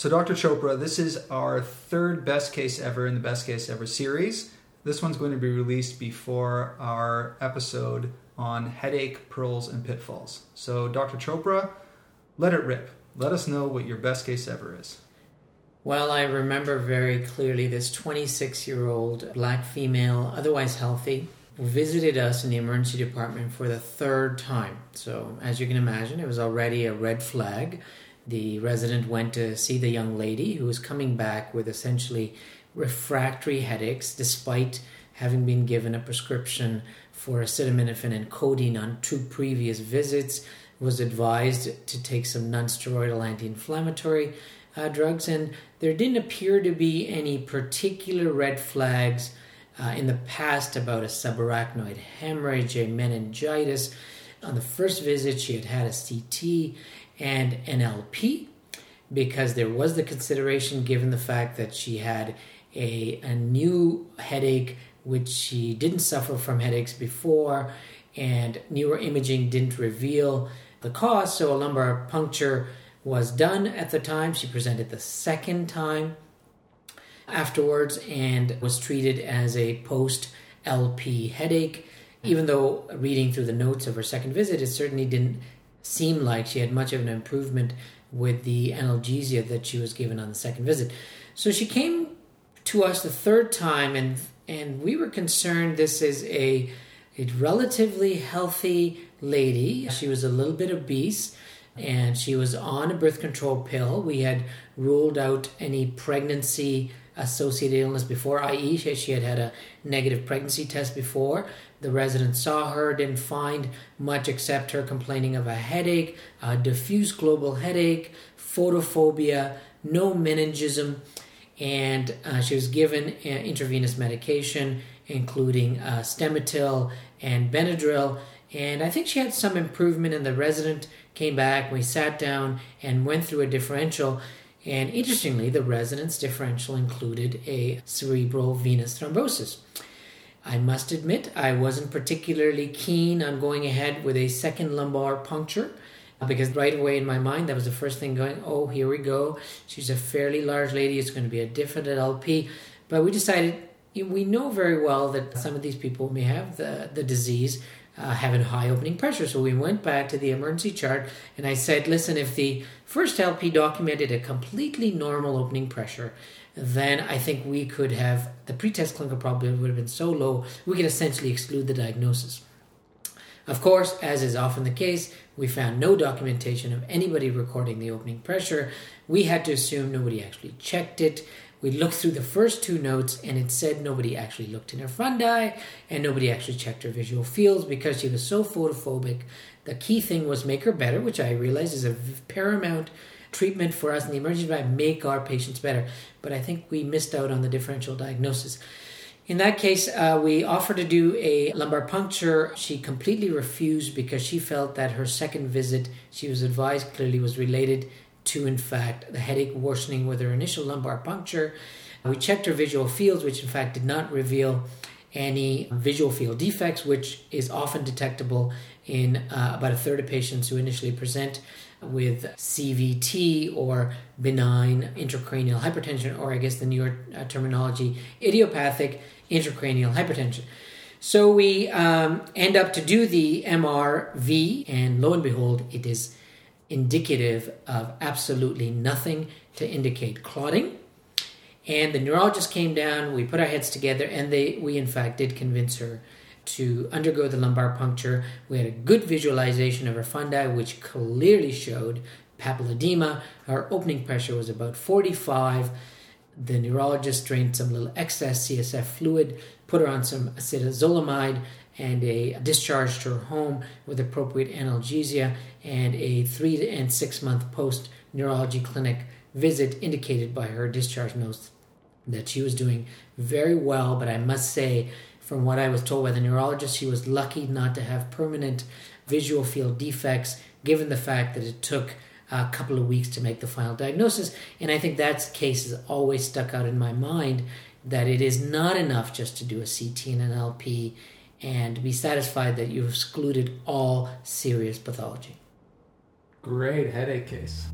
So, Dr. Chopra, this is our third best case ever in the best case ever series. This one's going to be released before our episode on headache, pearls, and pitfalls. So, Dr. Chopra, let it rip. Let us know what your best case ever is. Well, I remember very clearly this 26 year old black female, otherwise healthy, visited us in the emergency department for the third time. So, as you can imagine, it was already a red flag the resident went to see the young lady who was coming back with essentially refractory headaches despite having been given a prescription for acetaminophen and codeine on two previous visits was advised to take some non-steroidal anti-inflammatory uh, drugs and there didn't appear to be any particular red flags uh, in the past about a subarachnoid hemorrhage a meningitis on the first visit she had had a ct and NLP because there was the consideration given the fact that she had a, a new headache which she didn't suffer from headaches before and neuroimaging didn't reveal the cause so a lumbar puncture was done at the time. She presented the second time afterwards and was treated as a post lp headache Hmm. even though reading through the notes of her second visit it certainly didn't seem like she had much of an improvement with the analgesia that she was given on the second visit. So she came to us the third time, and and we were concerned. This is a a relatively healthy lady. She was a little bit obese, and she was on a birth control pill. We had ruled out any pregnancy associated illness before, i.e., she had had a negative pregnancy test before. The resident saw her, didn't find much except her complaining of a headache, a diffuse global headache, photophobia, no meningism, and uh, she was given uh, intravenous medication, including uh, Stemetil and Benadryl. And I think she had some improvement, and the resident came back. We sat down and went through a differential. And interestingly, the resident's differential included a cerebral venous thrombosis. I must admit, I wasn't particularly keen on going ahead with a second lumbar puncture because right away in my mind, that was the first thing going, oh, here we go. She's a fairly large lady. It's going to be a different LP. But we decided we know very well that some of these people may have the, the disease, uh, having high opening pressure. So we went back to the emergency chart and I said, listen, if the first LP documented a completely normal opening pressure, then I think we could have the pretest clinical probability would have been so low we could essentially exclude the diagnosis. Of course, as is often the case, we found no documentation of anybody recording the opening pressure. We had to assume nobody actually checked it. We looked through the first two notes and it said nobody actually looked in her fundi and nobody actually checked her visual fields because she was so photophobic. The key thing was make her better, which I realize is a paramount treatment for us in the emergency department, make our patients better. But I think we missed out on the differential diagnosis. In that case, uh, we offered to do a lumbar puncture. She completely refused because she felt that her second visit, she was advised clearly, was related to, in fact, the headache worsening with her initial lumbar puncture. We checked her visual fields, which in fact did not reveal any visual field defects, which is often detectable in uh, about a third of patients who initially present with CVT or benign intracranial hypertension, or I guess the newer uh, terminology, idiopathic intracranial hypertension. So we um, end up to do the MRV, and lo and behold, it is indicative of absolutely nothing to indicate clotting. And the neurologist came down, we put our heads together, and they we in fact did convince her to undergo the lumbar puncture. We had a good visualization of her fundi, which clearly showed papilledema. Her opening pressure was about 45. The neurologist drained some little excess CSF fluid, put her on some acetazolamide, and a discharged her home with appropriate analgesia and a three and six month post neurology clinic visit indicated by her discharge notes that she was doing very well. But I must say, from what I was told by the neurologist, she was lucky not to have permanent visual field defects, given the fact that it took a couple of weeks to make the final diagnosis. And I think that case has always stuck out in my mind that it is not enough just to do a CT and an LP and be satisfied that you've excluded all serious pathology. Great headache case.